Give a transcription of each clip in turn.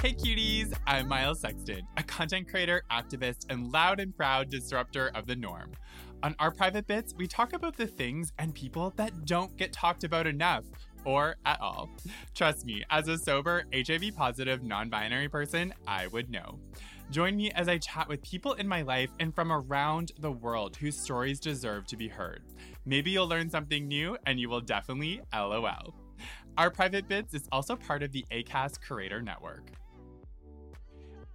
Hey cuties, I'm Miles Sexton, a content creator, activist, and loud and proud disruptor of the norm. On our private bits, we talk about the things and people that don't get talked about enough or at all. Trust me, as a sober, HIV positive, non binary person, I would know. Join me as I chat with people in my life and from around the world whose stories deserve to be heard. Maybe you'll learn something new and you will definitely LOL. Our private bits is also part of the ACAST Creator Network.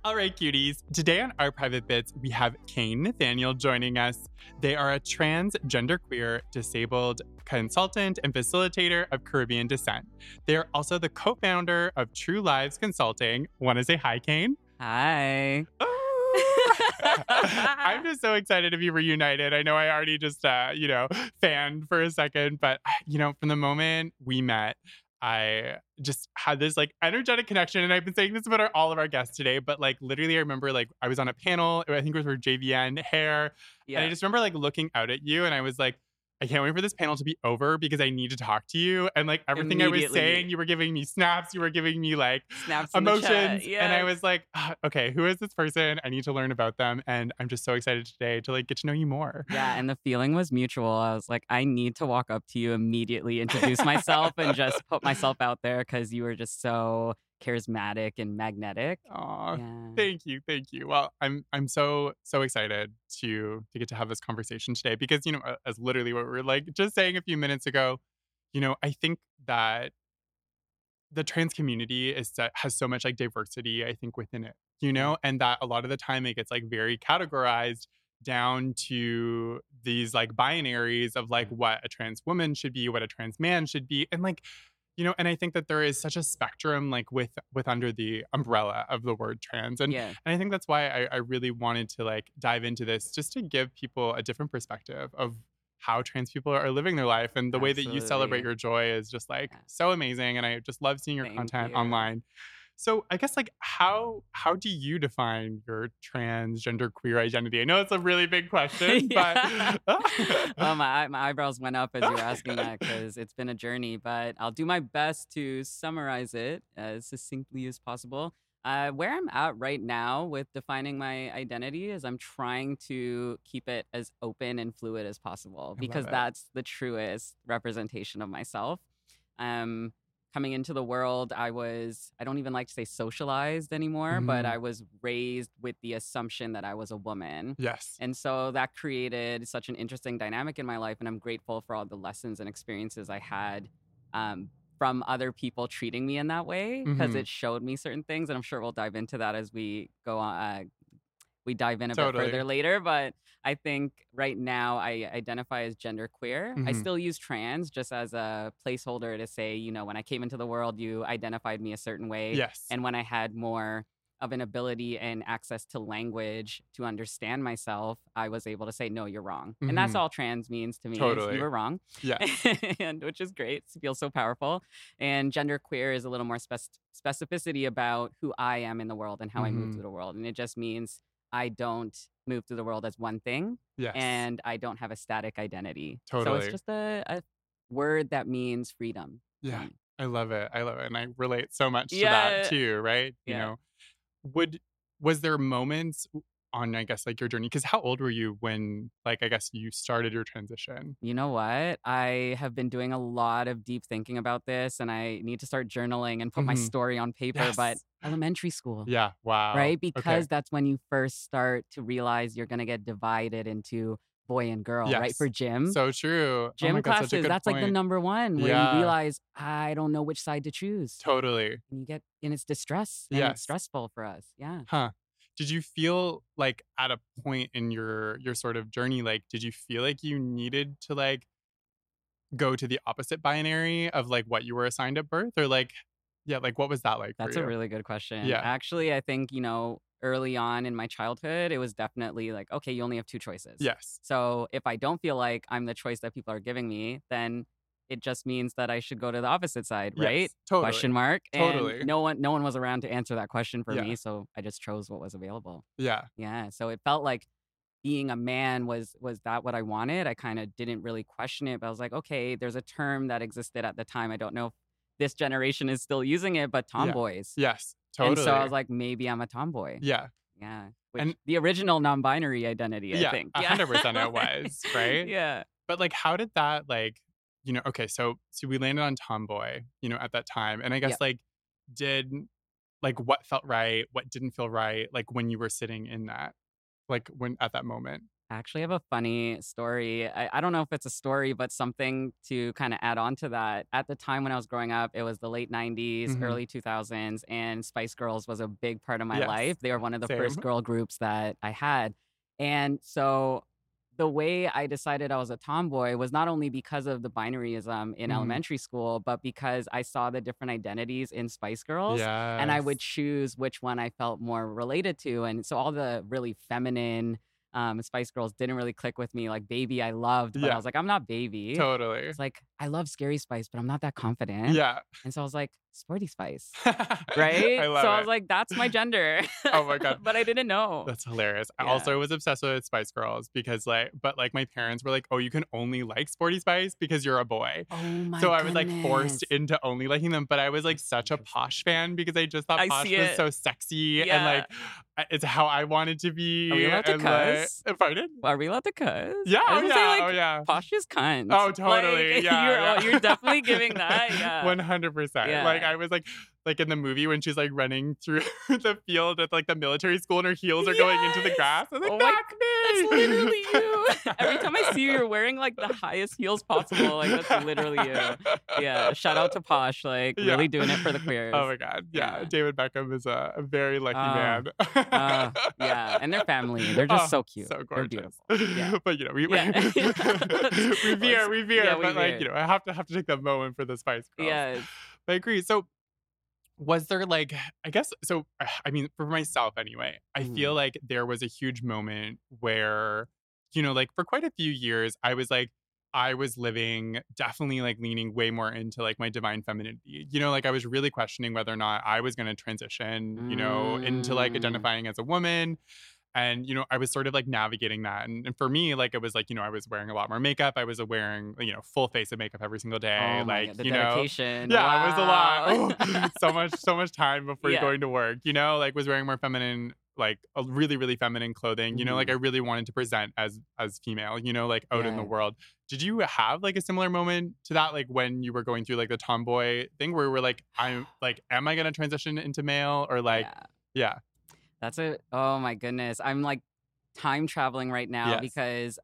All right, cuties. Today on our private bits, we have Kain Nathaniel joining us. They are a trans, genderqueer, disabled consultant and facilitator of Caribbean descent. They are also the co founder of True Lives Consulting. Want to say hi, Kain? Hi. I'm just so excited to be reunited. I know I already just, uh, you know, fanned for a second, but, you know, from the moment we met, I just had this like energetic connection. And I've been saying this about our, all of our guests today, but like literally, I remember like I was on a panel, I think it was for JVN hair. Yeah. And I just remember like looking out at you and I was like, I can't wait for this panel to be over because I need to talk to you. And like everything I was saying, you were giving me snaps, you were giving me like Snaps emotions. chat, And I was like, "Ah, okay, who is this person? I need to learn about them. And I'm just so excited today to like get to know you more. Yeah, and the feeling was mutual. I was like, I need to walk up to you immediately, introduce myself, and just put myself out there because you were just so charismatic and magnetic. Aw, Yeah. thank you, thank you. Well, I'm I'm so so excited to to get to have this conversation today because you know, as literally what we were like just saying a few minutes ago, you know, I think that the trans community is has so much like diversity. I think within it, you know, and that a lot of the time it gets like very categorized down to these like binaries of like what a trans woman should be, what a trans man should be, and like you know and i think that there is such a spectrum like with with under the umbrella of the word trans and, yeah. and i think that's why I, I really wanted to like dive into this just to give people a different perspective of how trans people are living their life and the way that you celebrate your joy is just like Yeah. so amazing and i just love seeing your Thank content you. online so i guess like how how do you define your transgender queer identity i know it's a really big question but oh, my, my eyebrows went up as you were asking that because it's been a journey, but I'll do my best to summarize it as succinctly as possible. Uh, where I'm at right now with defining my identity is I'm trying to keep it as open and fluid as possible because that's the truest representation of myself. Um, coming into the world, I was, I don't even like to say socialized anymore, but Mhm. I was raised with the assumption that I was a woman. yes And so that created such an interesting dynamic in my life. And I'm grateful for all the lessons and experiences I had um, from other people treating me in that way because Mhm. it showed me certain things. And I'm sure we'll dive into that as we go on. Uh, we dive in a Totally. bit further later, but I think right now I identify as genderqueer. I Mhm. still use trans just as a placeholder to say, you know, when I came into the world, you identified me a certain way. yes And when I had more of an ability and access to language to understand myself, I was able to say, no, you're wrong. And that's Mhm. all trans means to me. is Totally. you were wrong. Yeah. and which is great. It feels so powerful. And genderqueer is a little more spec- specificity about who I am in the world and how I move Mhm. through the world. And it just means I don't move through the world as one thing yes and I don't have a static identity. Totally. So it's just a, a word that means freedom. Yeah. I love it. I love it. And I relate so much to that too, right? You know, would was there moments on I guess like your journey cuz how old were you when like I guess you started your transition? You know what? I have been doing a lot of deep thinking about this and I need to start journaling and put my Mhm. story on paper, but elementary school. Yeah, wow. Right? Okay. Because that's when you first start to realize you're going to get divided into boy and girl, right? For gym. So true. Oh gym my God, classes, that's like the number one where Yeah. you realize I don't know which side to choose. Totally. And you get and it's distress and Yes. it's stressful for us. Yeah. Huh. Did you feel like at a point in your your sort of journey like did you feel like you needed to like go to the opposite binary of like what you were assigned at birth or like yeah like what was that like That's a really good question. Yeah. Actually, I think, you know, early on in my childhood, it was definitely like, okay, you only have two choices. yes So if I don't feel like I'm the choice that people are giving me, then it just means that I should go to the opposite side, right? yes, totally Question mark. And Totally. no one no one was around to answer that question for Yeah. me, so I just chose what was available. yeah Yeah. So it felt like being a man was was that what I wanted? I kind of didn't really question it, but I was like, okay, there's a term that existed at the time. I don't know if this generation is still using it, but tomboys. yes totally And so I was like, maybe I'm a tomboy. yeah Yeah. Which And- the original non-binary identity, I yeah think. a hundred percent it was right yeah. But like, how did that like, you know? Okay, so so we landed on tomboy, you know, at that time, and I guess Yep. like, did like what felt right, what didn't feel right, like when you were sitting in that, like when at that moment. I actually have a funny story. I, I don't know if it's a story, but something to kind of add on to that. At the time when I was growing up, it was the late 90s, Mhm. early 2000s, and Spice Girls was a big part of my Yes, life. They were one of the first girl groups that I had. And so the way I decided I was a tomboy was not only because of the binaryism in Mhm. elementary school, but because I saw the different identities in Spice Girls Yeah, and I would choose which one I felt more related to. And so all the really feminine um, Spice Girls didn't really click with me. Like Baby, I loved, but Yeah. I was like, I'm not Baby. totally. It's like I love Scary Spice, but I'm not that confident. Yeah, And so I was like, Sporty Spice, right? I so it. I was like, that's my gender. Oh my God. but I didn't know. That's hilarious. I also was obsessed with Spice Girls because like, but like my parents were like, "Oh, you can only like Sporty Spice because you're a boy." oh my so I was like forced into only liking them, but I was like such a posh fan because I just thought I posh was it. so sexy and like it's how I wanted to be. Are we allowed to and, like- cuss? pardon? Are we allowed to cuss? Yeah, oh yeah, say, like, oh yeah. Posh is cunt. Oh, totally. Like, Yeah, you're, yeah. you're definitely giving that. Yeah. One hundred percent. Like Yeah. I was like, like in the movie when she's like running through the field at like the military school and her heels are going into the grass. I was like, Oh my- that's me. That's literally you. Every time I see you, you're wearing like the highest heels possible. Like that's literally you. Yeah. Shout out to Posh, like Yeah. really doing it for the queers. Oh my god. Yeah. Yeah. David Beckham is a, a very lucky Ah, man. ah, yeah, and their family, they're just Oh, so cute. So They're gorgeous. beautiful. Yeah. but you know, we Yeah. we veer, we veer, Yeah, we but like, you know, I have to have to take that moment for the Spice Girls. Yeah. I agree. So was there like I guess so I mean for myself anyway, I feel Mm. like there was a huge moment where you know like for quite a few years I was like I was living definitely like leaning way more into like my divine femininity. You know, like I was really questioning whether or not I was going to transition, you know, into like Mm. identifying as a woman. And, you know, I was sort of like navigating that. And, and for me, like it was like, you know, I was wearing a lot more makeup. I was wearing, you know, full face of makeup every single day. Oh like, God, the you know, dedication. yeah, it was a lot. Wow. so much, so much time before Yeah. going to work. You know, like was wearing more feminine, like a really, really feminine clothing. You know, like I Mm-hmm. really wanted to present as as female. You know, like out in the world. Did you have like a similar moment to that, like when you were going through like the tomboy thing, where you were like, I'm like, am I gonna transition into male or like, Yeah. yeah, That's a oh my goodness. I'm like time traveling right now Yes. because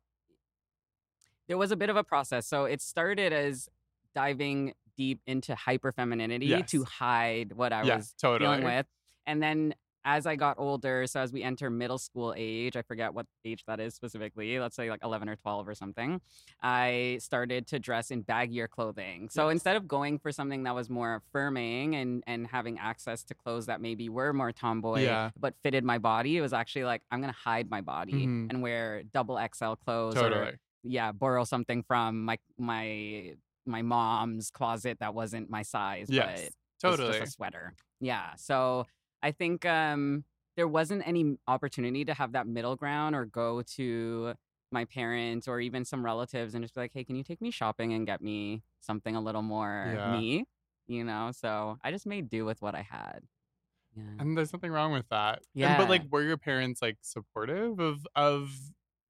there was a bit of a process. So it started as diving deep into hyper femininity Yes. to hide what I yeah, was totally. dealing with. And then as I got older, so as we enter middle school age, I forget what age that is specifically, let's say like 11 or 12 or something, I started to dress in baggier clothing. So Yes. instead of going for something that was more affirming and, and having access to clothes that maybe were more tomboy, Yeah. but fitted my body, it was actually like, I'm going to hide my body Mhm. and wear double XL clothes or yeah, borrow something from my, my, my mom's closet that wasn't my size, but Yes. was Totally. just a sweater. Yeah. So I think um, there wasn't any opportunity to have that middle ground or go to my parents or even some relatives and just be like, hey, can you take me shopping and get me something a little more Yeah. me? You know, so I just made do with what I had. Yeah. And there's nothing wrong with that. And- Yeah. but like, were your parents like supportive of of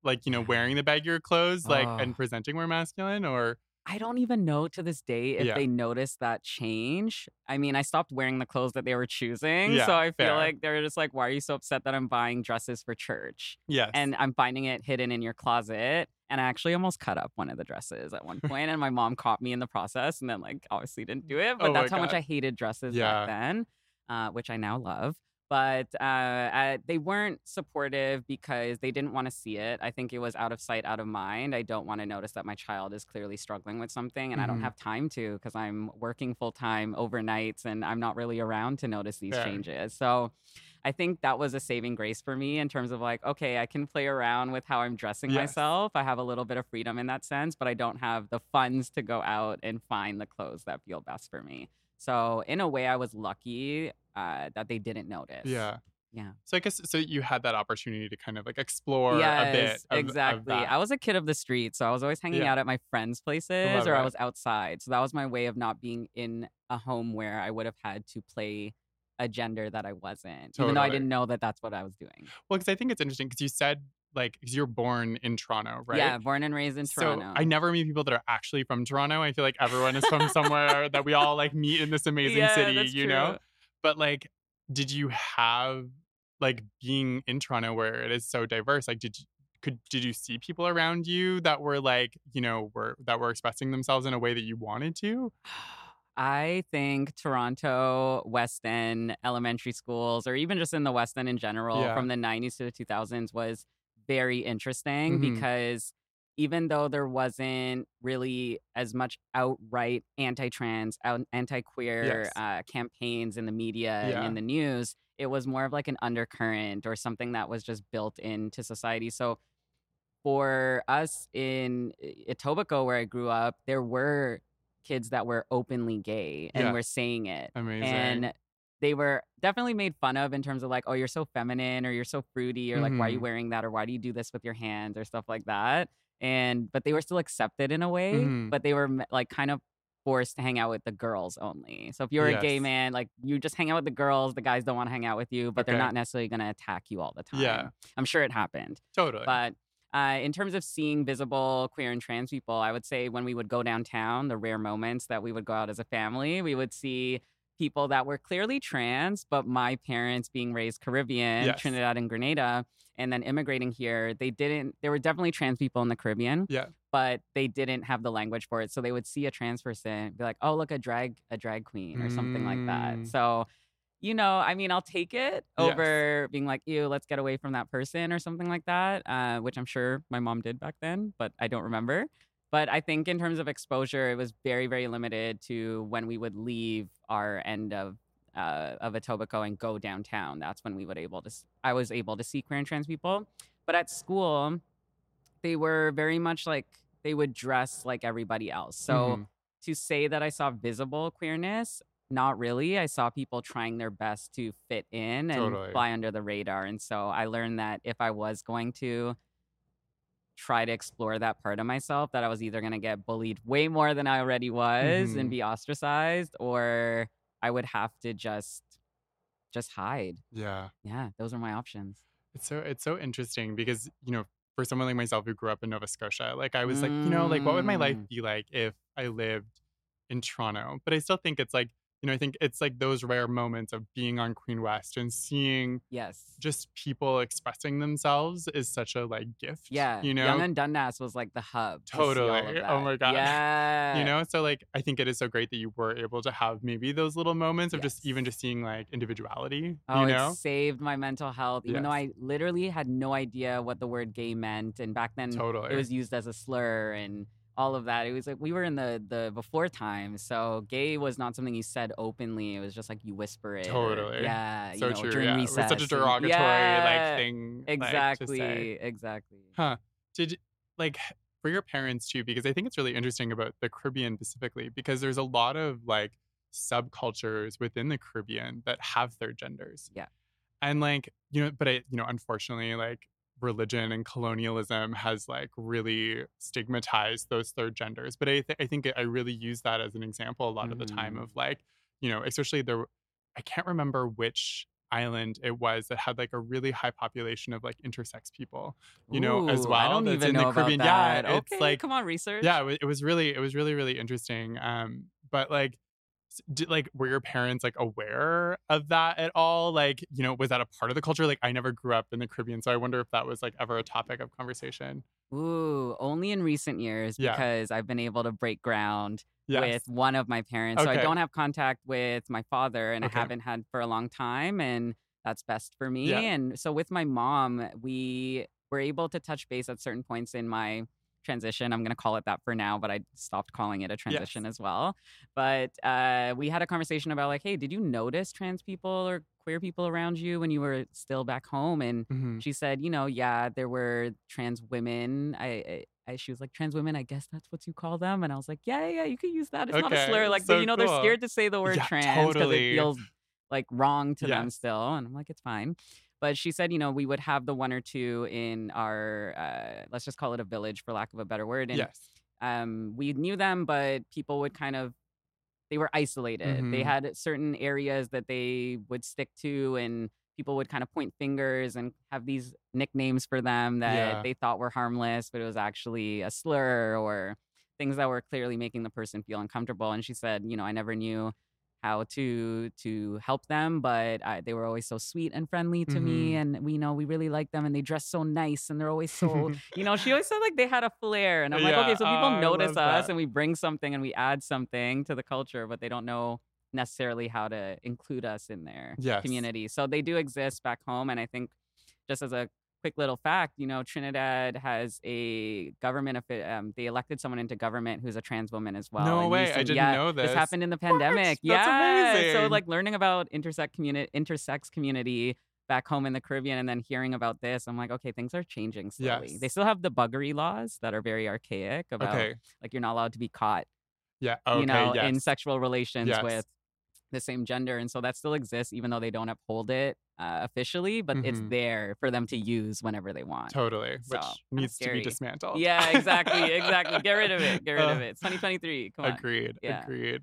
like you know wearing the baggier clothes like Oh. and presenting more masculine or I don't even know to this day if Yeah. they noticed that change. I mean, I stopped wearing the clothes that they were choosing. Yeah, so I feel fair. like they're just like, why are you so upset that I'm buying dresses for church? yes and I'm finding it hidden in your closet. And I actually almost cut up one of the dresses at one point, and my mom caught me in the process, and then like obviously didn't do it. But Oh that's how much I hated dresses Yeah. back then, uh, which I now love. But uh, uh, they weren't supportive because they didn't want to see it. I think it was out of sight, out of mind. I don't want to notice that my child is clearly struggling with something, and I don't Mhm. have time to because I'm working full time overnights, and I'm not really around to notice these Fair. changes. So. I think that was a saving grace for me in terms of like, okay, I can play around with how I'm dressing Yes. myself. I have a little bit of freedom in that sense, but I don't have the funds to go out and find the clothes that feel best for me. So, in a way, I was lucky uh, that they didn't notice. Yeah. Yeah. So I guess so you had that opportunity to kind of like explore a bit. Yes, Of, exactly. Of. I was a kid of the street, so I was always hanging Yeah. out at my friends' places or I was outside. So that was my way of not being in a home where I would have had to play a gender that I wasn't, even though I didn't know that that's what I was doing. Well, because I think it's interesting because you said like because you're born in Toronto, right? Yeah, born and raised in Toronto. So I never meet people that are actually from Toronto. I feel like everyone is from somewhere that we all like meet in this amazing Yeah, city, you know? But like, did you have like being in Toronto where it is so diverse? Like, did you could did you see people around you that were like, you know, were that were expressing themselves in a way that you wanted to? I think Toronto, West End, elementary schools, or even just in the West End in general Yeah. from the 90s to the 2000s was very interesting Mhm. because even though there wasn't really as much outright anti-trans, anti-queer Yes. uh, campaigns in the media Yeah. and in the news, it was more of like an undercurrent or something that was just built into society. So for us in Etobicoke, where I grew up, there were kids that were openly gay and Yeah. were saying it. Amazing. And they were definitely made fun of in terms of like, oh, you're so feminine or you're so fruity or like, why are you Mhm. wearing that or why do you do this with your hands or stuff like that. And, but they were still accepted in a way, Mhm. but they were like kind of forced to hang out with the girls only. So if you're a gay man, like you just hang out with the girls, the guys don't want to hang out with you, but they're not necessarily going to attack you all the time. Yeah. I'm sure it happened. totally. But uh, in terms of seeing visible queer and trans people, I would say when we would go downtown, the rare moments that we would go out as a family, we would see people that were clearly trans, but my parents being raised Caribbean, Yes. Trinidad and Grenada, and then immigrating here, they didn't, there were definitely trans people in the Caribbean, yeah. but they didn't have the language for it. So they would see a trans person be like, oh, look, a drag, a drag queen or something like that. Mm. So, you know, I mean, I'll take it Yes. over being like, ew, let's get away from that person or something like that, uh, which I'm sure my mom did back then, but I don't remember. But I think in terms of exposure, it was very, very limited to when we would leave our end of uh, of Etobicoke and go downtown. That's when we would able to. I was able to see queer and trans people, but at school, they were very much like they would dress like everybody else. So Mhm. to say that I saw visible queerness, not really. I saw people trying their best to fit in and Totally. fly under the radar. And so I learned that if I was going to try to explore that part of myself, that I was either going to get bullied way more than I already was Mhm. and be ostracized, or I would have to just just hide. yeah. Yeah, those are my options. It's so it's so interesting because you know for someone like myself who grew up in Nova Scotia, like I was like you know like what would my life Mm. be like if I lived in Toronto? But I still think it's like you know I think it's like those rare moments of being on Queen West and seeing Yes. just people expressing themselves is such a like gift. Yeah. you know. Yonge and Dundas was like the hub. to see all of Totally. Oh my God. Yeah. you know so like i think it is so great that you were able to have maybe those little moments of just even just seeing like individuality Oh, you know it saved my mental health, even though I literally had no idea what the word gay meant. And back then, totally it was used as a slur and all of that. It was like we were in the the before time, so gay was not something you said openly. It was just like you whisper it. or- Totally. yeah. so you know, true During yeah recess. it was such a derogatory Yeah, like thing like, Exactly. say. exactly. Huh. did like for your parents too because i think it's really interesting about the caribbean specifically because there's a lot of like subcultures within the caribbean that have third genders Yeah. and like you know but it you know unfortunately like religion and colonialism has like really stigmatized those third genders but i, th- I think i really use that as an example a lot of the time Mhm. of like you know especially there i can't remember which island it was that had like a really high population of like intersex people you know, as Ooh, I well, don't even in the know about Caribbean. Yeah, that. it's okay, like- come on, research. yeah it was, really it was really really interesting um but like did, like were your parents like aware of that at all like you know was that a part of the culture like i never grew up in the caribbean so i wonder if that was like ever a topic of conversation Ooh, only in recent years Yeah. because I've been able to break ground yes with one of my parents. okay. So I don't have contact with my father and Okay. I haven't had for a long time. And that's best for me. Yeah. And so with my mom, we were able to touch base at certain points in my transition. I'm going to call it that for now, but I stopped calling it a transition as well. But uh, we had a conversation about like, hey, did you notice trans people or queer people around you when you were still back home? And Mhm. she said, you know, yeah, there were trans women. I, I, she was like, trans women. I guess that's what you call them. And I was like, yeah, yeah, yeah, you can use that. It's not a slur. Like, so you know, they're scared to say the word Yeah, trans because totally. it feels like wrong to them still. And I'm like, it's fine. But she said, you know, we would have the one or two in our, uh, let's just call it a village for lack of a better word. And yes. um, we knew them, but people would kind of they were isolated. They Mhm. had certain areas that they would stick to, and people would kind of point fingers and have these nicknames for them that Yeah. they thought were harmless, but it was actually a slur or things that were clearly making the person feel uncomfortable. And she said, you know, I never knew how to to help them, but I, they were always so sweet and friendly to me, Mhm. and we know we really like them, and they dress so nice, and they're always so you know, she always said like they had a flair. And I'm like, okay, so people I notice us that. and we bring something and we add something to the culture, but they don't know necessarily how to include us in their Yes. community. So they do exist back home. And I think just as a quick little fact, you know, Trinidad has a government, um, they elected someone into government who's a trans woman as well. No and way, I didn't yeah, know this. happened in the pandemic. Yeah. So like learning about intersex community, intersex community back home in the Caribbean and then hearing about this, I'm like, okay, things are changing slowly. Yes. They still have the buggery laws that are very archaic about Okay. like you're not allowed to be caught, Yeah. Okay. you know, in sexual relations Yes. with the same gender. And so that still exists, even though they don't uphold it uh, officially, but it's Mhm. there for them to use whenever they want. Totally. So, Which needs to be dismantled. Yeah, exactly. Exactly. Get rid of it. Get rid of Uh, it. It's 2023. Come on. Agreed. Yeah. Agreed.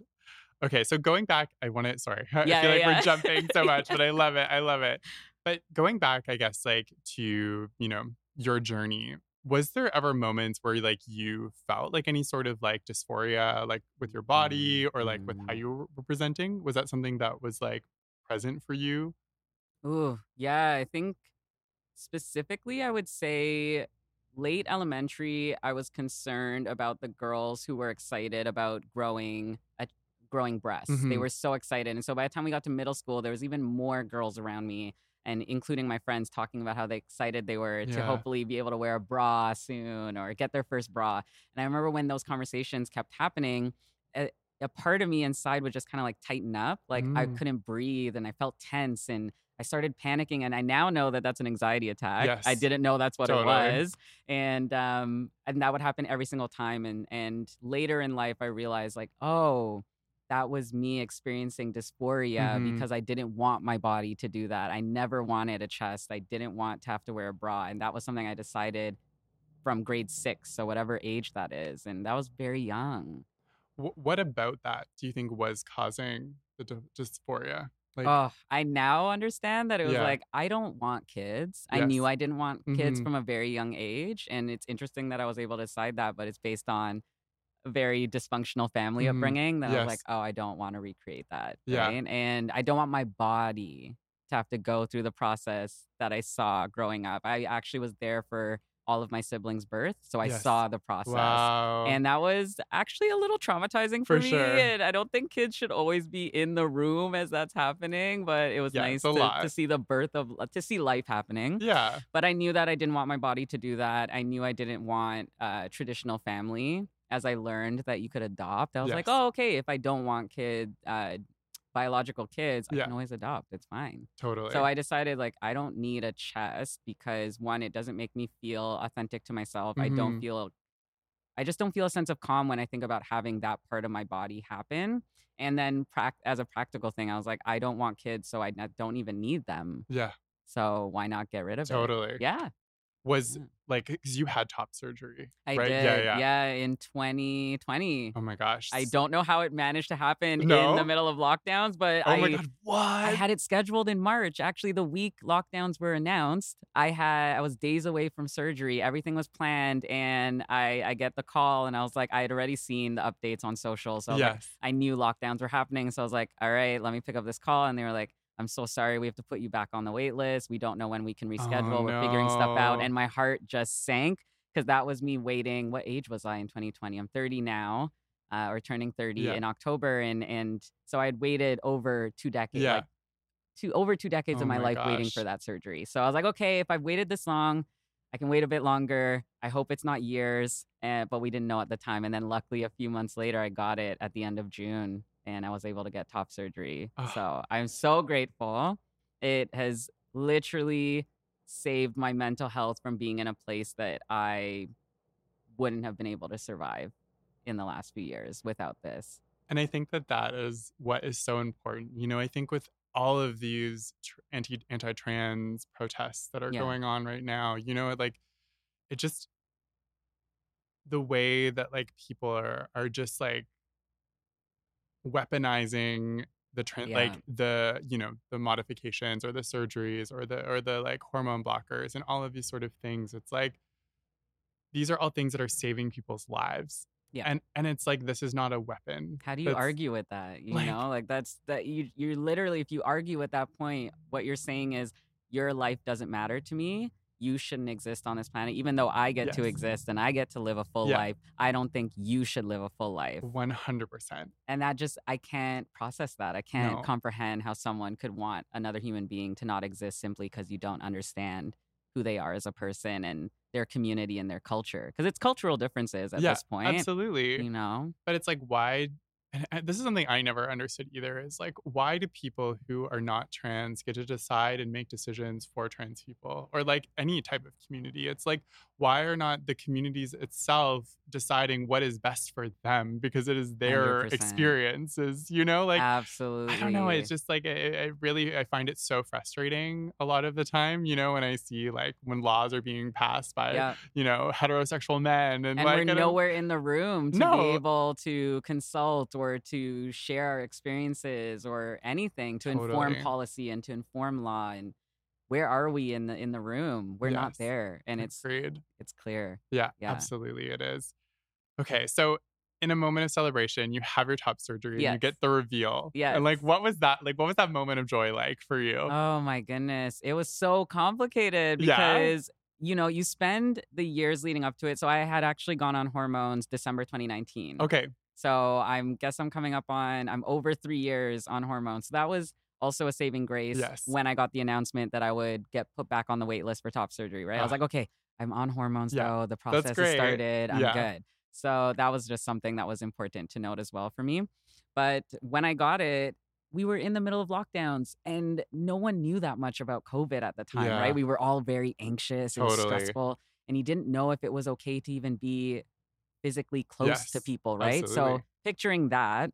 Okay, so going back, I want to. Sorry, I feel yeah, like yeah. we're jumping so much, but I love it. I love it. But going back, I guess, like to you know your journey, was there ever moments where like you felt like any sort of like dysphoria, like with your body or like with how Mm. you were presenting? Was that something that was like present for you? Ooh, yeah, I think specifically, I would say late elementary, I was concerned about the girls who were excited about growing a growing breasts. They Mhm. were so excited. And so by the time we got to middle school, there was even more girls around me and including my friends talking about how they excited they were to hopefully be able to wear a bra soon or get their first bra. And I remember when those conversations kept happening, a, a part of me inside would just kind of like tighten up. Like I Mm. couldn't breathe and I felt tense and I started panicking. And I now know that that's an anxiety attack. Yes. I didn't know that's what Totally. it was. And um and that would happen every single time. And and later in life I realized like, oh, that was me experiencing dysphoria Mhm. because I didn't want my body to do that. I never wanted a chest. I didn't want to have to wear a bra. And that was something I decided from grade six. So whatever age that is. And that was very young. What about that do you think was causing the dy- dysphoria? Like, oh, I now understand that it was Yeah. like I don't want kids. I knew I didn't want kids Mhm. from a very young age, and it's interesting that I was able to decide that. But it's based on a very dysfunctional family Mhm. upbringing. That I was like, oh, I don't want to recreate that. Yeah. Right? And I don't want my body to have to go through the process that I saw growing up. I actually was there for all of my siblings' birth, so I Yes. saw the process. wow. And that was actually a little traumatizing for, For me. sure. And I don't think kids should always be in the room as that's happening, but it was Yeah, nice to, to see the birth of, to see life happening. yeah. But I knew that I didn't want my body to do that. I knew I didn't want uh, traditional family. As I learned that you could adopt, I was like, oh, okay, if I don't want kid, uh, biological kids, I can always adopt. It's fine. Totally. So I decided like I don't need a chest because one, it doesn't make me feel authentic to myself. I don't Mhm. feel I just don't feel a sense of calm when I think about having that part of my body happen. And then as a practical thing, I was like, I don't want kids, so I don't even need them. yeah. So why not get rid of Totally. it? Totally. Yeah, Was Yeah. like because you had top surgery, I right? did. Yeah, yeah. yeah. in 2020. Oh my gosh. I don't know how it managed to happen in the middle of lockdowns, but Oh I my god. What? I had it scheduled in March. Actually, the week lockdowns were announced, I had I was days away from surgery. Everything was planned, and I I get the call, and I was like, I had already seen the updates on social, so was like, yes. I knew lockdowns were happening. So I was like, all right, let me pick up this call, and they were like. I'm so sorry. We have to put you back on the wait list. We don't know when we can reschedule. We're figuring stuff out. Oh. And my heart just sank because that was me waiting. What age was I in 2020? I'm 30 now, uh, or turning 30 Yeah. in October. And and so I had waited over two decades, Yeah. like two over two decades Oh of my, my life waiting for that surgery. So I was like, okay, if I've waited this long, I can wait a bit longer. I hope it's not years, eh, but we didn't know at the time. And then luckily, a few months later, I got it at the end of June, and I was able to get top surgery. Ah. So I'm so grateful. It has literally saved my mental health from being in a place that I wouldn't have been able to survive in the last few years without this. And I think that that is what is so important. You know, I think with all of these anti anti trans protests that are Yeah. going on right now, you know, like it just the way that like people are are just like weaponizing the trend like the you know the modifications or the surgeries or the or the like hormone blockers and all of these sort of things it's like these are all things that are saving people's lives Yeah. and and it's like this is not a weapon How do you argue with that? You like- know, like that's that you you're literally if you argue at that point, what you're saying is your life doesn't matter to me. You shouldn't exist on this planet, even though I get to exist and I get to live a full Yeah. life. I don't think you should live a full life. 100% And that just I can't process that. I can't No. comprehend how someone could want another human being to not exist simply because you don't understand who they are as a person and their community and their culture. Because it's cultural differences at yeah this point. absolutely You know? but it's like why and uh, this is something i never understood either is like why do people who are not trans get to decide and make decisions for trans people or like any type of community it's like why are not the communities itself deciding what is best for them because it is their 100%. experiences you know like Absolutely. I don't know. It's just like I, it really. I find it so frustrating a lot of the time. You know, when I see like when laws are being passed by yeah. you know heterosexual men, and, and like we're I nowhere in the room to No. be able to consult or to share our experiences or anything to inform policy and to inform law and where are we in the in the room we're not there and it's Agreed. it's clear Yeah, Yeah. absolutely, it is. Okay, so in a moment of celebration, you have your top surgery and you get the reveal. Yeah. and like, what was that? Like, what was that moment of joy like for you? oh my goodness it was so complicated Yeah. because you know you spend the years leading up to it so i had actually gone on hormones december 2019 okay, So I'm guess I'm coming up on I'm over three years on hormones. So that was also a saving grace Yes. when I got the announcement that I would get put back on the wait list for top surgery, right? I was Ah. like, okay, I'm on hormones Yeah, though. The process has started. I'm Yeah. good. So that was just something that was important to note as well for me. But when I got it, we were in the middle of lockdowns and no one knew that much about COVID at the time, Yeah. right? We were all very anxious. It was stressful. And you didn't know if it was okay to even be physically close to people, right? absolutely. So picturing that,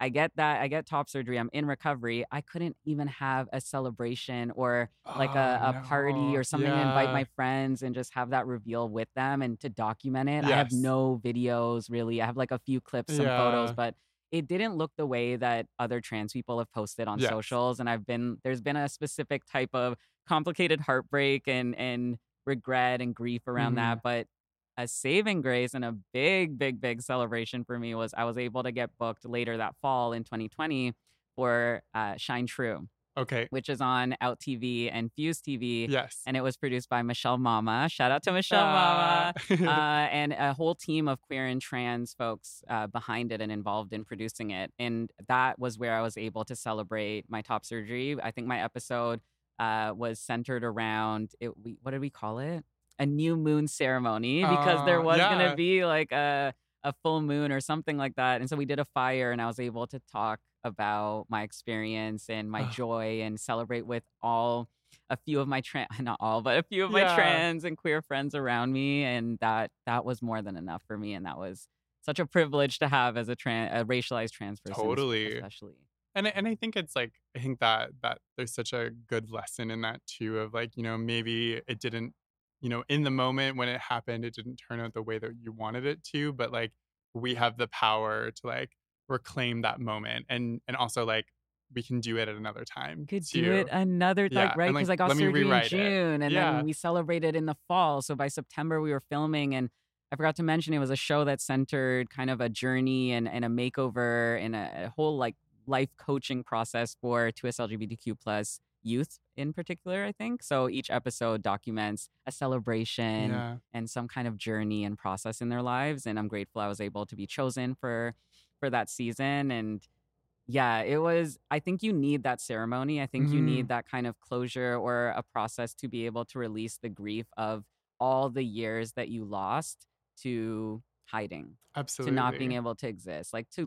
I get that. I get top surgery. I'm in recovery. I couldn't even have a celebration or like a, Oh, a party no. or something to invite my friends and just have that reveal with them and to document it. I have no videos really. I have like a few clips, some photos, but it didn't look the way that other trans people have posted on Yes. socials. And I've been there's been a specific type of complicated heartbreak and and regret and grief around Mm-hmm. that. But a saving grace and a big, big, big celebration for me was I was able to get booked later that fall in 2020 for uh, Shine True, okay, which is on Out TV and Fuse TV. yes. And it was produced by Michelle Mama. Shout out to Michelle Ah. Mama. Uh, and a whole team of queer and trans folks uh, behind it and involved in producing it. And that was where I was able to celebrate my top surgery. I think my episode uh, was centered around it. We, what did we call it? A new moon ceremony because there Oh, was going to be like a a full moon or something like that. And so we did a fire, and I was able to talk about my experience and my joy and celebrate with all a few of my trans not all but a few of my Yeah. trans and queer friends around me and that that was more than enough for me and that was such a privilege to have as a trans a racialized trans person Totally. especially and and I think it's like I think that that there's such a good lesson in that too of like you know maybe it didn't you know in the moment when it happened it didn't turn out the way that you wanted it to but like we have the power to like reclaim that moment and and also like we can do it at another time could too. do it another Yeah, like right because like, I got let me surgery in rewrite it. June and Yeah. then we celebrated in the fall. So by September we were filming and I forgot to mention it was a show that centered kind of a journey and, and a makeover and a, a whole like life coaching process for 2S LGBTQ plus youth in particular, I think. So each episode documents a celebration yeah and some kind of journey and process in their lives. And I'm grateful I was able to be chosen for for that season. And Yeah, it was. I think you need that ceremony. I think you Mhm. need that kind of closure or a process to be able to release the grief of all the years that you lost to hiding, Absolutely. to not being able to exist, like to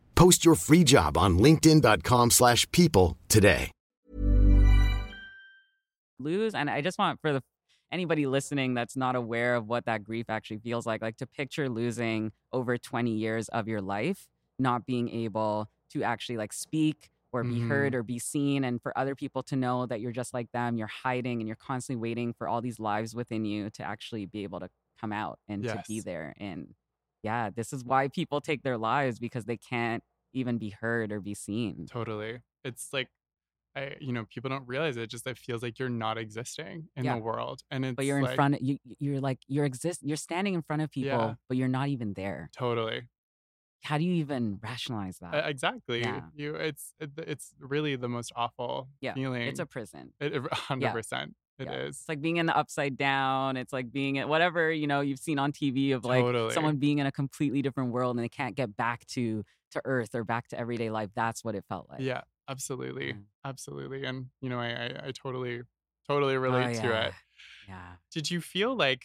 Post your free job on linkedin.com/people slash people today. lose. And I just want for the anybody listening that's not aware of what that grief actually feels like, like to picture losing over 20 years of your life, not being able to actually like speak or be Mhm. heard or be seen and for other people to know that you're just like them you're hiding and you're constantly waiting for all these lives within you to actually be able to come out and to be there and yeah this is why people take their lives because they can't even be heard or be seen Totally. It's like I you know, people don't realize it, just it feels like you're not existing in Yeah. the world. And it's but you're in like, front of you you're like you're exist you're standing in front of people Yeah. but you're not even there Totally. how do you even rationalize that Uh, exactly. Yeah. You it's it, it's really the most awful yeah feeling. it's a prison it, it- 100%. It Yeah. is. It's like being in the upside down. It's like being at whatever, you know, you've seen on TV of like Totally. someone being in a completely different world and they can't get back to to earth or back to everyday life. That's what it felt like. yeah, absolutely. Yeah. Absolutely. And you know, I I, I totally totally Oh, relate to yeah. it. Yeah. did you feel like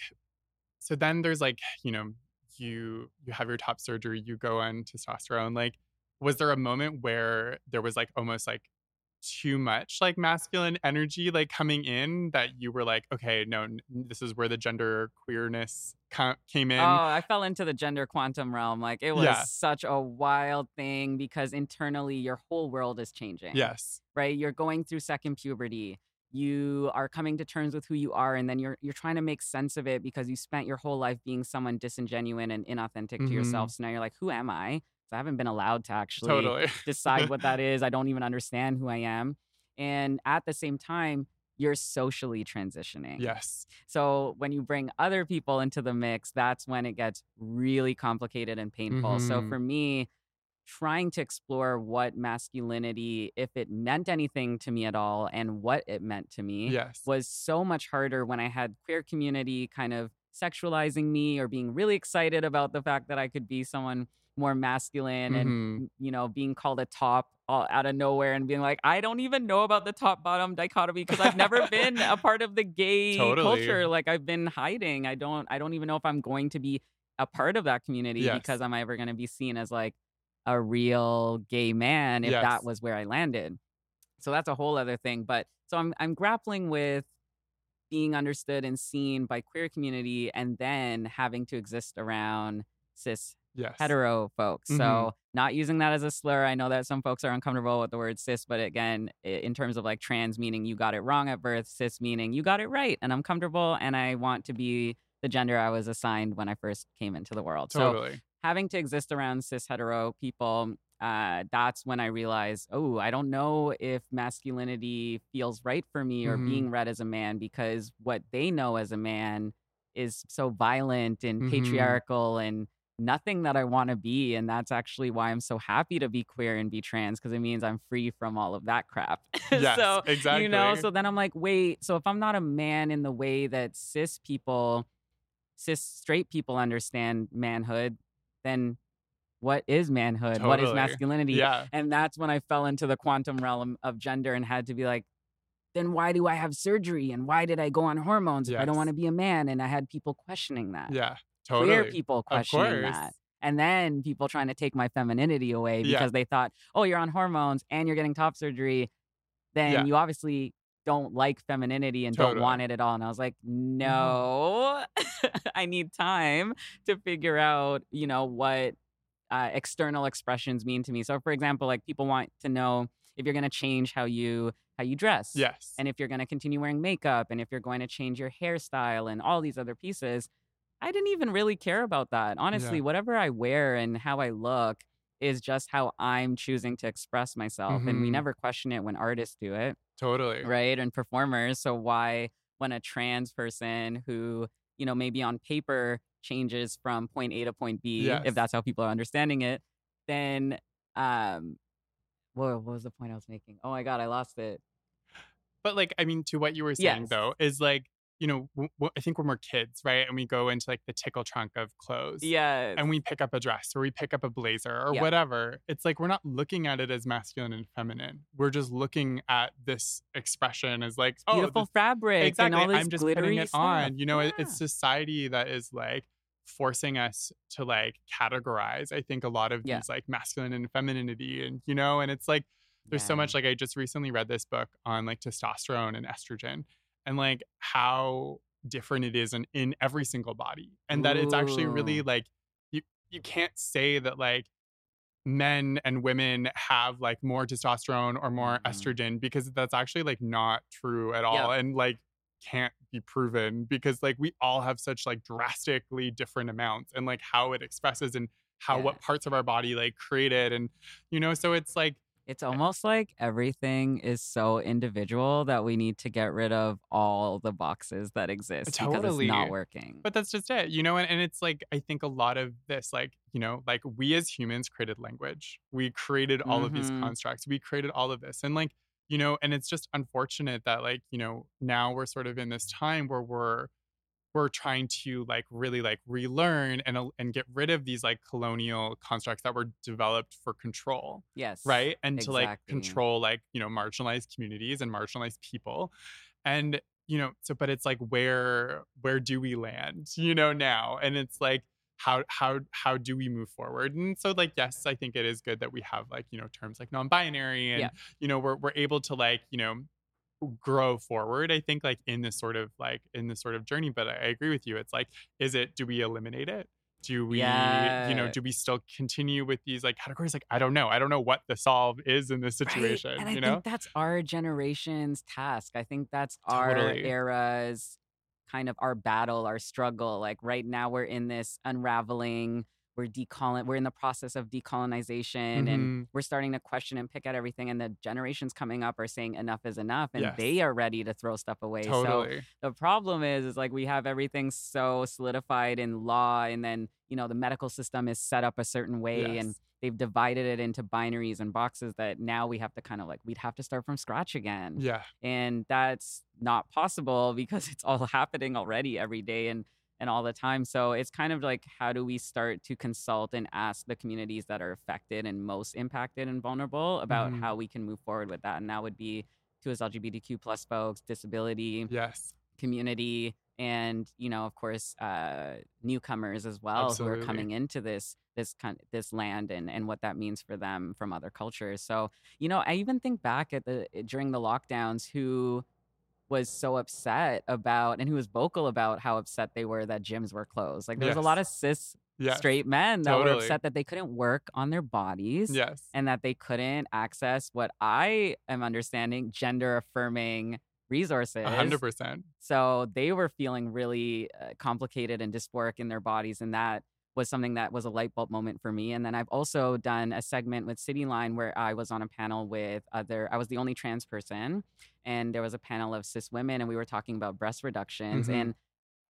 so then there's like you know you you have your top surgery you go on testosterone like was there a moment where there was like almost like too much like masculine energy like coming in that you were like okay no this is where the gender queerness ca- came in Oh, I fell into the gender quantum realm. Like it was Yeah. such a wild thing because internally your whole world is changing. yes right? You're going through second puberty. You are coming to terms with who you are, and then you're you're trying to make sense of it because you spent your whole life being someone disingenuine and inauthentic to mm-hmm. yourself. So now you're like, who am I? I haven't been allowed to actually totally decide what that is. I don't even understand who I am. And at the same time, you're socially transitioning. yes So when you bring other people into the mix, that's when it gets really complicated and painful. So Mhm. for me, trying to explore what masculinity, if it meant anything to me at all, and what it meant to me yes was so much harder when I had queer community kind of sexualizing me or being really excited about the fact that I could be someone more masculine Mhm. and you know being called a top all out of nowhere and being like I don't even know about the top bottom dichotomy because I've never been a part of the gay Totally. culture like I've been hiding I don't I don't even know if I'm going to be a part of that community Yes. because I'm ever going to be seen as like a real gay man if Yes. that was where I landed so that's a whole other thing but so I'm I'm grappling with being understood and seen by queer community and then having to exist around cis yes hetero folks. Mhm. So not using that as a slur. I know that some folks are uncomfortable with the word cis, but again, in terms of like trans meaning you got it wrong at birth, cis meaning you got it right, and I'm comfortable and I want to be the gender I was assigned when I first came into the world. So totally having to exist around cis hetero people, uh, that's when I realized, oh, I don't know if masculinity feels right for me or Mhm. being read as a man because what they know as a man is so violent and Mhm. patriarchal and nothing that I want to be. And that's actually why I'm so happy to be queer and be trans because it means I'm free from all of that crap. Yes, so, exactly. You know, so then I'm like, wait, so if I'm not a man in the way that cis people, cis straight people understand manhood, then what is manhood? What is masculinity? Yeah. And that's when I fell into the quantum realm of gender and had to be like, then why do I have surgery? And why did I go on hormones if I don't want to be a man? And I had people questioning that. Yeah. Totally. Queer people questioning that. And then people trying to take my femininity away Yeah. because they thought, oh, you're on hormones and you're getting top surgery. Then Yeah. you obviously don't like femininity and don't want it at all. And I was like, no, I need time to figure out, you know, what uh, external expressions mean to me. So, for example, like people want to know if you're going to change how you how you dress, Yes. and if you're going to continue wearing makeup, and if you're going to change your hairstyle, and all these other pieces. I didn't even really care about that. Honestly, Yeah. whatever I wear and how I look is just how I'm choosing to express myself, and we Mhm. never question it when artists do it totally. right and performers so why when a trans person who you know maybe on paper changes from point a to point b Yes. if that's how people are understanding it then um whoa, what was the point i was making oh my god i lost it But like, I mean, to what you were saying Yes. though, is like, you know, w- w- I think when we're kids, right, and we go into like the tickle trunk of clothes, yeah and we pick up a dress or we pick up a blazer or Yeah. whatever, it's like we're not looking at it as masculine and feminine. We're just looking at this expression as like, oh, beautiful this- fabric exactly. and all this I'm just putting it stuff. on. You know, it, it's society that is like forcing us to like categorize. I think a lot of Yeah. these like masculine and femininity, and you know, and it's like there's so much like I just recently read this book on like testosterone and estrogen and like how different it is in, in every single body and that it's actually really like you you can't say that like men and women have like more testosterone or more Mhm. estrogen because that's actually like not true at all and like can't be proven because like we all have such like drastically different amounts and like how it expresses and how Yeah. what parts of our body like create it and you know so it's like It's almost like everything is so individual that we need to get rid of all the boxes that exist because it's not working. But that's just it, you know, and, and it's like I think a lot of this, like, you know, like we as humans created language. We created all of these Mhm. constructs. We created all of this. And like, you know, and it's just unfortunate that like, you know, now we're sort of in this time where we're we're trying to like really like relearn and uh, and get rid of these like colonial constructs that were developed for control yes. right and to like control like you know marginalized communities and marginalized people and you know so but it's like where where do we land you know now and it's like how how how do we move forward and so like yes i think it is good that we have like you know terms like non-binary and Yeah. you know we're, we're able to like you know grow forward i think like in this sort of like in this sort of journey but i, I agree with you it's like is it do we eliminate it do we yeah. you know do we still continue with these like categories like i don't know i don't know what the solve is in this Right? situation And I you know think that's our generation's task. I think that's our Totally. era's kind of our battle, our struggle. Like right now we're in this unraveling, we're decolon we're in the process of decolonization and Mhm. we're starting to question and pick at everything and the generations coming up are saying enough is enough and Yes. they are ready to throw stuff away. So totally the problem is is like we have everything so solidified in law and then you know the medical system is set up a certain way and they've divided it into binaries and boxes that now we have to kind of like we'd have to start from scratch again yeah and that's not possible because it's all happening already every day and and all the time so it's kind of like how do we start to consult and ask the communities that are affected and most impacted and vulnerable about Mhm. how we can move forward with that and that would be to us lgbtq plus folks disability yes community and you know of course uh newcomers as well who are coming into this this kind this land and and what that means for them from other cultures so you know i even think back at the during the lockdowns who was so upset about and who was vocal about how upset they were that gyms were closed. Like there's a lot of cis yes. straight men that were upset that they couldn't work on their bodies yes. and that they couldn't access what i am understanding gender affirming resources. hundred percent. So they were feeling really uh, complicated and dysphoric in their bodies. And that was something that was a light bulb moment for me. And then I've also done a segment with Cityline where I was on a panel with other, I was the only trans person. And there was a panel of cis women, and we were talking about breast reductions. Mhm. And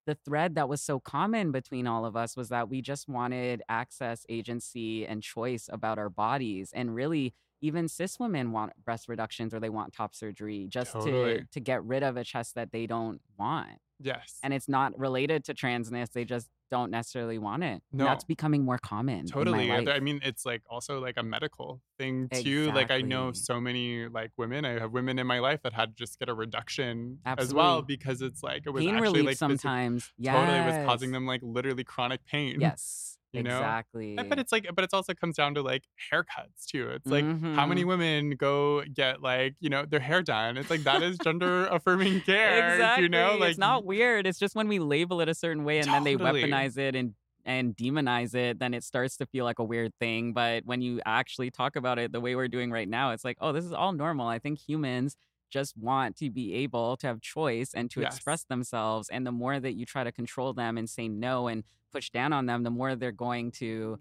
the thread that was so common between all of us was that we just wanted access, agency, and choice about our bodies. And really, even cis women want breast reductions or they want top surgery just Totally. to to get rid of a chest that they don't want. Yes. And it's not related to transness. They just don't necessarily want it. No. that's becoming more common. in my Totally. I- mean, it's like also like a medical thing too. Like I know so many like women. I have women in my life that had to just get a reduction as well because it's like it was pain actually like sometimes. Yeah. totally was causing them like literally chronic pain. Yes. You know? exactly. Uh, But it's like, but it's also comes down to like haircuts too. It's like how many Mhm. women go get like you know their hair done. It's like that is gender affirming care. exactly. You know, like it's not weird. It's just when we label it a certain way and then they weaponize it and and demonize it, then it starts to feel like a weird thing. But when you actually talk about it the way we're doing right now, it's like, oh, this is all normal. I think humans just want to be able to have choice and to express themselves. And the more that you try to control them and say no and push down on them, the more they're going to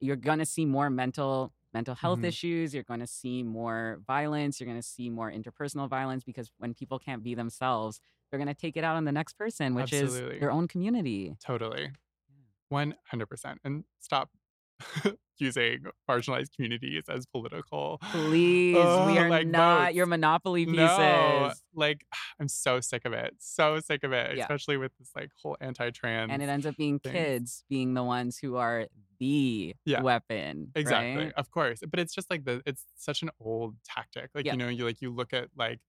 you're going to see more mental mental health Mhm. issues you're going to see more violence you're going to see more interpersonal violence because when people can't be themselves they're going to take it out on the next person which Absolutely. is their own community Totally. One hundred percent. And stop using marginalized communities as political. please Ugh, we uh, are like not votes. your monopoly pieces No, like I'm so sick of it. So sick of it, Yeah. especially with this like whole anti-trans. and it ends up being things. kids being the ones who are the Yeah. weapon exactly, right? of course. But it's just like the it's such an old tactic. Like Yeah. you know, you like you look at like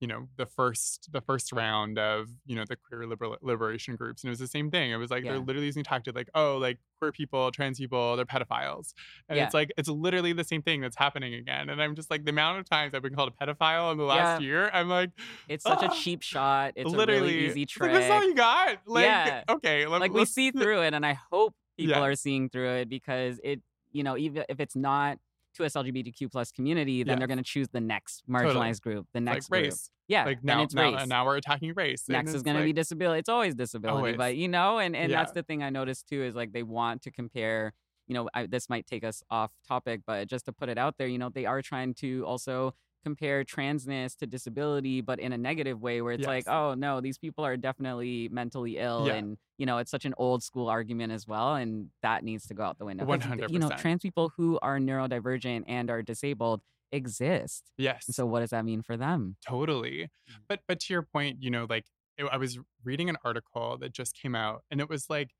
you know the first the first round of you know the queer liberal liberation groups and it was the same thing it was like they're Yeah. literally using tactic like oh like queer people trans people they're pedophiles and Yeah. it's like it's literally the same thing that's happening again and i'm just like the amount of times i've been called a pedophile in the last Yeah. year i'm like it's such a "Ah." cheap shot it's literally a really easy like, trick this is all you got like Yeah. okay let, like we see through it and i hope people are seeing through it because it you know even if it's not to us lgbtq plus community then Yes. they're going to choose the next Totally. marginalized group the like next group. race yeah like and now it's now, race now we're attacking race next is going to be disability it's always disability Always. but you know and and that's the thing i noticed too is like they want to compare you know I, this might take us off topic but just to put it out there you know they are trying to also compare transness to disability but in a negative way where it's like oh no these people are definitely mentally ill Yeah. and you know it's such an old school argument as well and that needs to go out the window. 'Cause, you know trans people who are neurodivergent and are disabled exist yes. and so what does that mean for them? Totally. Mm. but but to your point you know like it, i was reading an article that just came out and it was like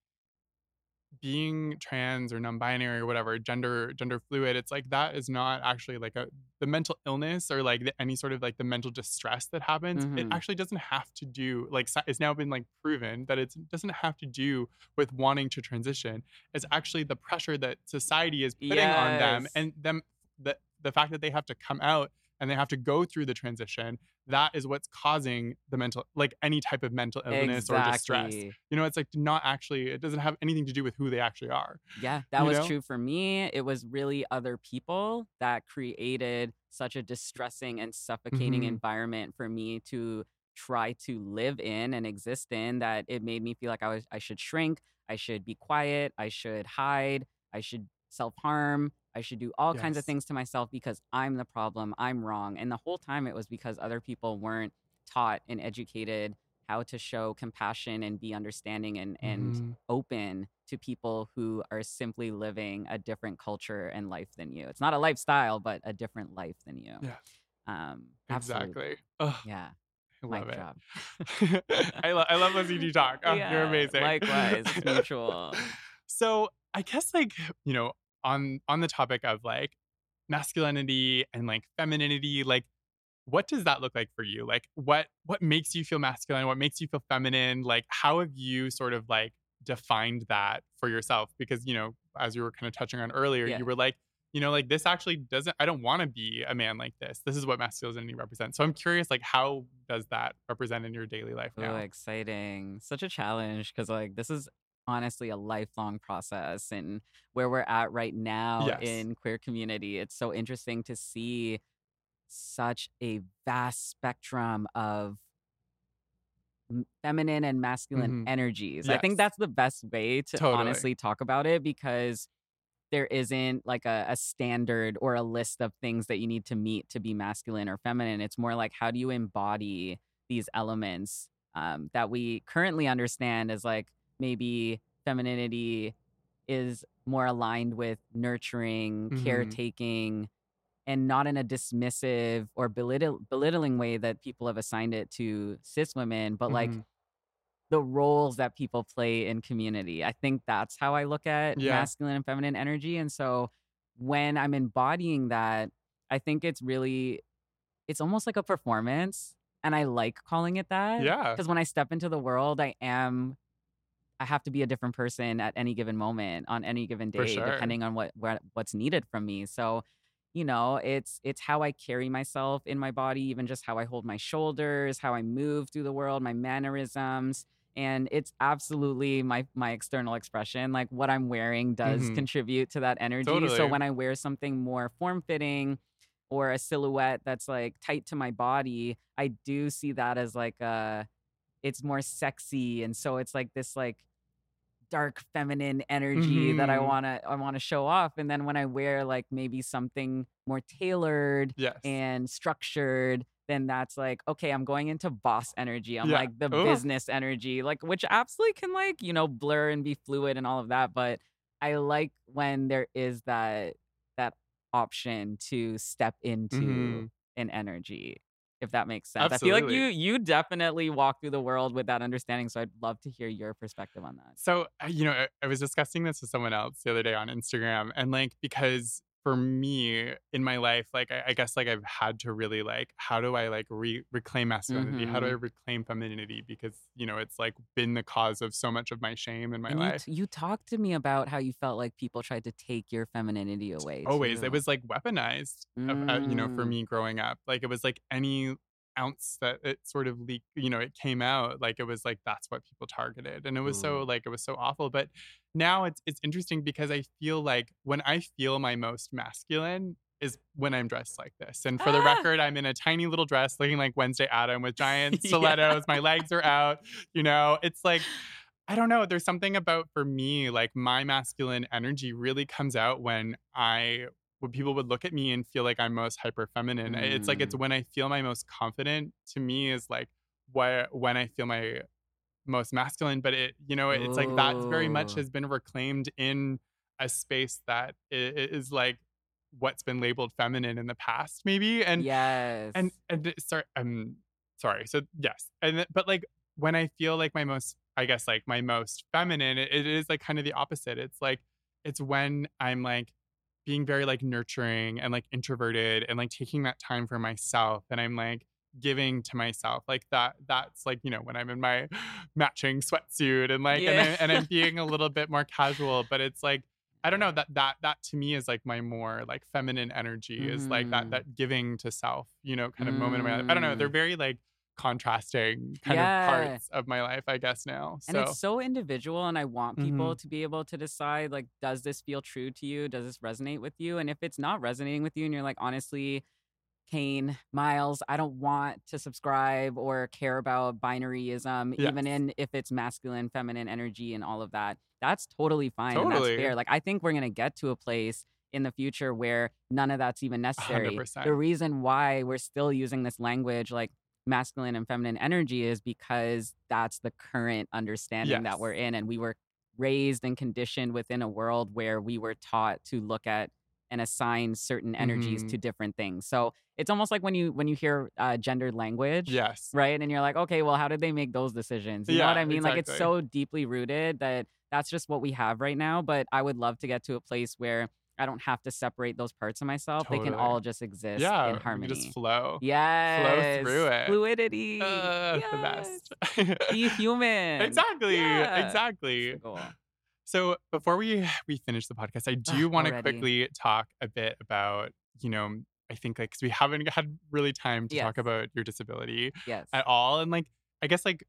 being trans or non-binary or whatever gender gender fluid it's like that is not actually like a the mental illness or like the, any sort of like the mental distress that happens it Mhm. actually doesn't have to do like it's now been like proven that it doesn't have to do with wanting to transition it's actually the pressure that society is putting on them and them the the fact that they have to come out and they have to go through the transition that is what's causing the mental like any type of mental illness or distress you know it's like not actually it doesn't have anything to do with who they actually are Yeah, that You was know? true for me. It was really other people that created such a distressing and suffocating Mhm. environment for me to try to live in and exist in that it made me feel like I was I should shrink, I should be quiet, I should hide, I should self-harm, I should do all kinds of things to myself because I'm the problem, I'm wrong. And the whole time it was because other people weren't taught and educated how to show compassion and be understanding and and Mhm. open to people who are simply living a different culture and life than you. It's not a lifestyle, but a different life than you. Yeah. Um, exactly Ugh, Yeah. i Mic love it drop. I, lo- I love listening to you talk oh, you're amazing likewise, mutual. so i guess like you know on on the topic of like masculinity and like femininity like what does that look like for you? Like what what makes you feel masculine? What makes you feel feminine? Like how have you sort of like defined that for yourself? Because you know as you were kind of touching on earlier Yeah. you were like you know like this actually doesn't i don't want to be a man like this. This is what masculinity represents. So i'm curious like how does that represent in your daily life now? Oh, exciting. Such a challenge because, like, this is honestly a lifelong process. And where we're at right now Yes. in queer community, it's so interesting to see such a vast spectrum of feminine and masculine Mhm. energies. I think that's the best way to Totally. honestly talk about it because there isn't like a, a standard or a list of things that you need to meet to be masculine or feminine. It's more like how do you embody these elements um, that we currently understand as like maybe femininity is more aligned with nurturing, Mhm. caretaking, and not in a dismissive or belittle- belittling way that people have assigned it to cis women, but like Mhm. the roles that people play in community. I think that's how I look at Yeah. masculine and feminine energy. And so when I'm embodying that, I think it's really, it's almost like a performance. And I like calling it that. Yeah. Because when I step into the world, I am, I have to be a different person at any given moment on any given day, sure. depending on what, what what's needed from me. So, you know, it's it's how I carry myself in my body, even just how I hold my shoulders, how I move through the world, my mannerisms. And it's absolutely my my external expression. Like what I'm wearing does Mhm. contribute to that energy. Totally. So when I wear something more form fitting or a silhouette that's like tight to my body, I do see that as like a it's more sexy. And so it's like this like dark feminine energy that I Mhm. wanna I wanna show off. And then when I wear like maybe something more tailored Yes. and structured, then that's like, okay, I'm going into boss energy. I'm Yeah. like the Ooh. business energy, like which absolutely can like, you know, blur and be fluid and all of that. But I like when there is that that option to step into Mhm. an energy, if that makes sense. I feel like you you definitely walk through the world with that understanding. So I'd love to hear your perspective on that. So, uh, you know, I, I was discussing this with someone else the other day on Instagram, and like, because for me in my life, like, I, I guess, like, I've had to really, like, how do I, like, re- reclaim masculinity? How do I Mm-hmm. reclaim femininity? Because, you know, it's, like, been the cause of so much of my shame in my and you, life. t- you talked to me about how you felt like people tried to take your femininity away. Always. too. It was, like, weaponized, of, uh, you know, for Mm. me growing up. Like, it was, like, any ounce that it sort of leaked, you know, it came out, like, it was, like, that's what people targeted. And it was so, like, it was so awful. But now it's it's interesting because I feel like when I feel my most masculine is when I'm dressed like this. And for the Ah! record, I'm in a tiny little dress looking like Wednesday Adam with giant Yeah. stilettos. My legs are out. You know, it's like I don't know. There's something about for me, like my masculine energy really comes out when I when people would look at me and feel like I'm most hyper feminine. It's like it's Mm. when I feel my most confident to me is like where when I feel my most masculine. But it, you know, it's like that very much has been reclaimed in a space that is like what's been labeled feminine in the past, maybe. And yes. and and sorry um sorry so yes and but like when i feel like my most i guess like my most feminine it, it is like kind of the opposite it's like it's when i'm like being very like nurturing and like introverted and like taking that time for myself and i'm like giving to myself like that that's like you know when i'm in my matching sweatsuit and like and, Yeah. I, and i'm being a little bit more casual but it's like I don't know that that that to me is like my more like feminine energy is like that Mhm. that giving to self, you know, kind of moment in my life. I don't know. They're Mm. very like contrasting kind Yeah. of parts of my life, I guess now. and So it's so individual and i want people Mhm. to be able to decide like does this feel true to you does this resonate with you and if it's not resonating with you and you're like honestly Kain, Miles, I don't want to subscribe or care about binaryism, even in if it's masculine, feminine energy and all of that. That's totally fine and Totally. that's fair. Like I think we're gonna get to a place in the future where none of that's even necessary. 100%. The reason why we're still using this language like masculine and feminine energy is because that's the current understanding that we're in and we were raised and conditioned within a world where we were taught to look at and assign certain energies Mhm. to different things. So it's almost like when you when you hear uh, gendered language, yes. right? And you're like, okay, well, how did they make those decisions? You know what I mean? Like it's so deeply rooted that that's just what we have right now. But I would love to get to a place where I don't have to separate those parts of myself. They can all just exist Yeah. in harmony. just flow. yes, Flow through it. Fluidity. Uh, yes. The best. Be human. exactly. Yeah. Exactly. So before we we finish the podcast, I do want to quickly talk a bit about you know I think like because we haven't had really time to talk about your disability Yes. at all, and like I guess like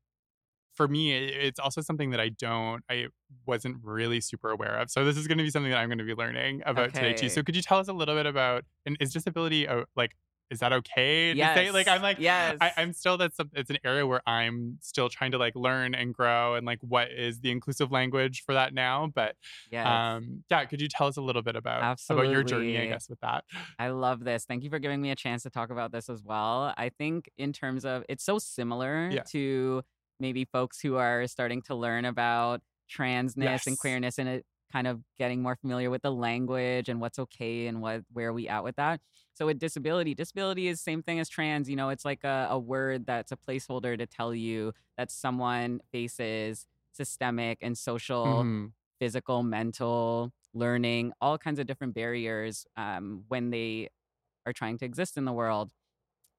for me it's also something that I don't I wasn't really super aware of. So this is going to be something that I'm going to be learning about today too. So could you tell us a little bit about and is disability uh, like is that okay to say? Like I'm like yes. I, I'm still that's it's an area where I'm still trying to like learn and grow and like what is the inclusive language for that now. But yes. um yeah, could you tell us a little bit about about your journey, I guess, with that? I love this. Thank you for giving me a chance to talk about this as well. I think in terms of it's so similar Yeah. to maybe folks who are starting to learn about transness and queerness and it kind of getting more familiar with the language and what's okay and what where are we at with that. So with disability, disability is same thing as trans. You know, it's like a, a word that's a placeholder to tell you that someone faces systemic and social Mhm. physical, mental, learning, all kinds of different barriers um, when they are trying to exist in the world.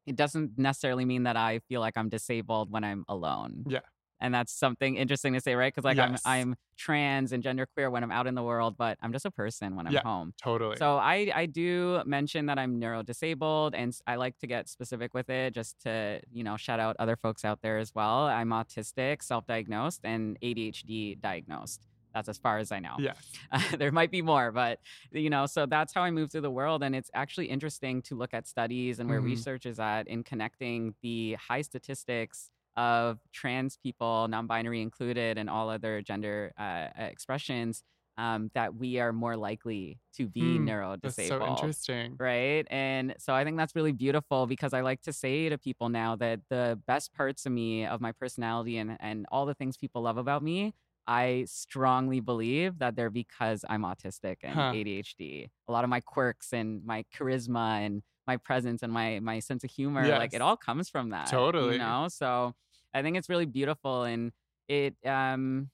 It doesn't necessarily mean that I feel like I'm disabled when I'm alone. Yeah. And that's something interesting to say, right? Because like Yes. I'm I'm trans and genderqueer when I'm out in the world, but I'm just a person when I'm Yeah. home. Totally. So I I do mention that I'm neurodisabled, and I like to get specific with it, just to you know shout out other folks out there as well. I'm autistic, self-diagnosed, and ADHD diagnosed. That's as far as I know. yes. there might be more, but you know, so that's how I move through the world, and it's actually interesting to look at studies and where Mhm. research is at in connecting the high statistics of trans people, non-binary included, and all other gender uh, expressions. Um, that we are more likely to be Hmm, neurodisabled That's so interesting. right? And so I think that's really beautiful because I like to say to people now that the best parts of me, of my personality, and and all the things people love about me, I strongly believe that they're because I'm autistic and Huh. ADHD. A lot of my quirks and my charisma and my presence and my my sense of humor, like it all comes from that. Totally. You know, so I think it's really beautiful and it um.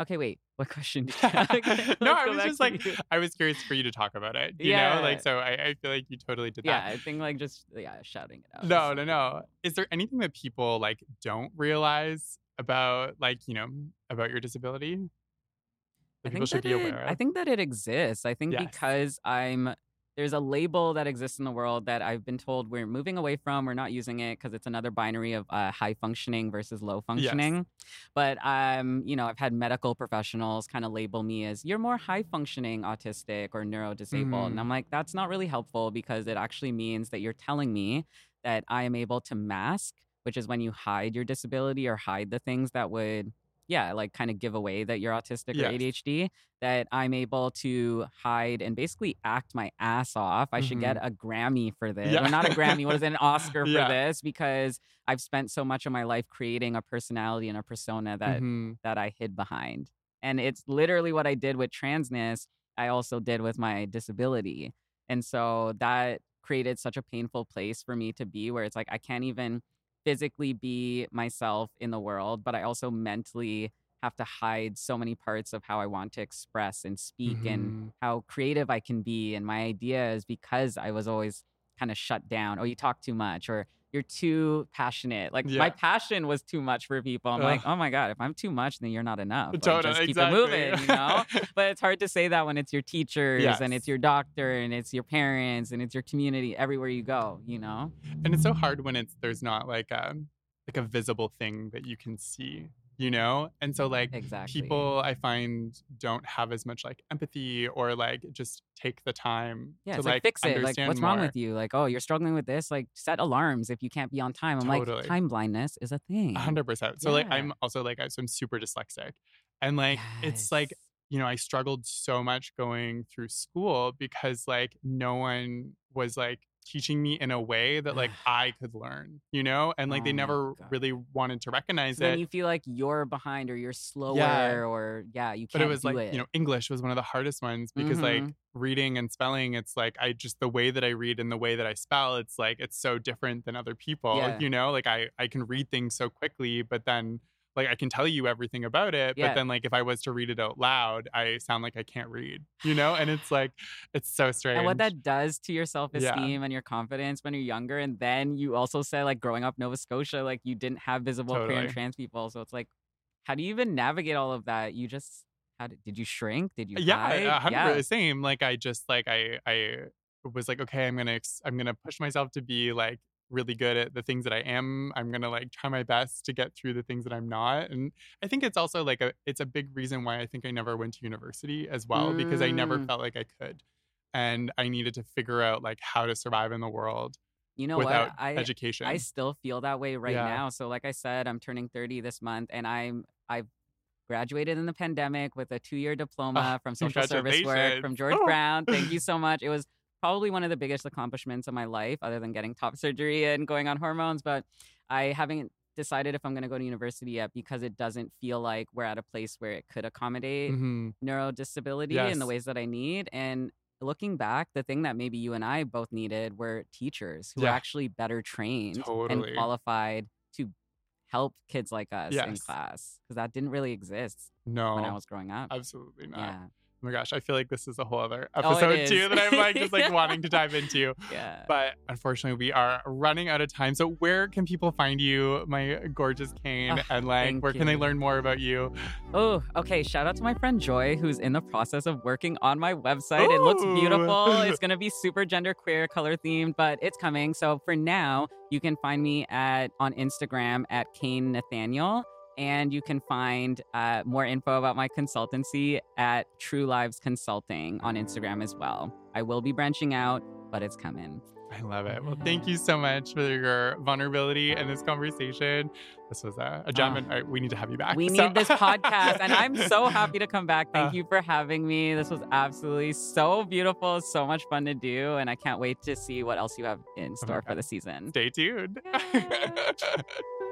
okay, wait. What question? Did you have? No, I was just like, you. I was curious for you to talk about it. You know, Yeah. like, so I, I feel like you totally did yeah, that. Yeah, I think like just yeah, shouting it out. No, no, no. Is there anything that people like don't realize about, like, you know, about your disability? I That people think should that be it, aware of? I think that it exists. I think Yes. because I'm there's a label that exists in the world that I've been told we're moving away from. We're not using it because it's another binary of uh, high functioning versus low functioning. But um, you know, I've had medical professionals kind of label me as you're more high functioning autistic or neurodisabled, Mhm. and I'm like, that's not really helpful because it actually means that you're telling me that I am able to mask, which is when you hide your disability or hide the things that would yeah, like kind of give away that you're autistic Yes. or ADHD, that I'm able to hide and basically act my ass off. I should get a Grammy for this. Yeah. Or not a Grammy, what is it, an Oscar for Yeah. this? Because I've spent so much of my life creating a personality and a persona that Mhm. that I hid behind. And it's literally what I did with transness, I also did with my disability. And so that created such a painful place for me to be where it's like I can't even physically be myself in the world, but I also mentally have to hide so many parts of how I want to express and speak and Mhm. how creative I can be and my ideas because I was always kind of shut down. Oh, you talk too much or you're too passionate. Like my passion was too much for people. I'm like, oh my God, if I'm too much, then you're not enough. Like, Totally, just keep exactly. it moving, you know? but it's hard to say that when it's your teachers and it's your doctor and it's your parents and it's your community everywhere you go, you know? and it's so hard when it's there's not like a like a visible thing that you can see you know and so like Exactly. people i find don't have as much like empathy or like just take the time Yeah, to like, like, fix it. Like, understand what's wrong with you? Like, oh, you're struggling with this. Like, set alarms if you can't be on time. I'm Totally. like, time blindness is a thing. 100% so like i'm also like so i'm super dyslexic and like it's like you know i struggled so much going through school because like no one was like teaching me in a way that like i could learn you know and like Oh they never really wanted to recognize So it you feel like you're behind or you're slower or yeah, you can't but it was like it. you know english was one of the hardest ones because like Mhm. reading and spelling it's like i just the way that i read and the way that i spell it's like it's so different than other people Yeah. you know like i i can read things so quickly but then like i can tell you everything about it Yeah. but then like if i was to read it out loud i sound like i can't read you know and it's like it's so strange and what that does to your self Yeah. esteem and your confidence when you're younger. And then you also said, like, growing up Nova Scotia, like, you didn't have visible queer and trans people. So it's like, how do you even navigate all of that? You just, how did, did you shrink? Did you yeah hide? yeah. same like i just like i i was like okay i'm gonna ex- i'm gonna push myself to be like really good at the things that i am i'm gonna like try my best to get through the things that i'm not and i think it's also like a it's a big reason why i think i never went to university as well because i never Mm. felt like i could and i needed to figure out like how to survive in the world You know without what? I, education I still feel that way right Yeah. now. So like I said, I'm turning 30 this month and I'm I've graduated in the pandemic with a two-year diploma from social service work from. George Oh. Brown. Thank you so much. It was probably one of the biggest accomplishments of my life other than getting top surgery and going on hormones, but I haven't decided if I'm going to go to university yet because it doesn't feel like we're at a place where it could accommodate Mhm. neurodisability in the ways that I need. And looking back, the thing that maybe you and I both needed were teachers who Yeah. were actually better trained Totally. and qualified to help kids like us in class because that didn't really exist No, when I was growing up. absolutely not. Yeah. Oh my gosh, I feel like this is a whole other Oh, episode too that I'm like just like wanting to dive into. Yeah. But unfortunately, we are running out of time. So where can people find you, my gorgeous Kain? Ah, and like, where can they learn more about you? Oh, okay. Shout out to my friend Joy, who's in the process of working on my website. It looks beautiful. It's going to be super gender queer, color themed, but it's coming. So for now, you can find me at on Instagram at Kain Nathaniel. And you can find uh, more info about my consultancy at True Lives Consulting on Instagram as well. I will be branching out, but it's coming. I love it. Well, thank you so much for your vulnerability and this conversation. This was a, a gem, Ah. and uh, we need to have you back. We So- need this podcast, and I'm so happy to come back. Thank Uh, you for having me. This was absolutely so beautiful, so much fun to do, and I can't wait to see what else you have in store for the season. Stay tuned.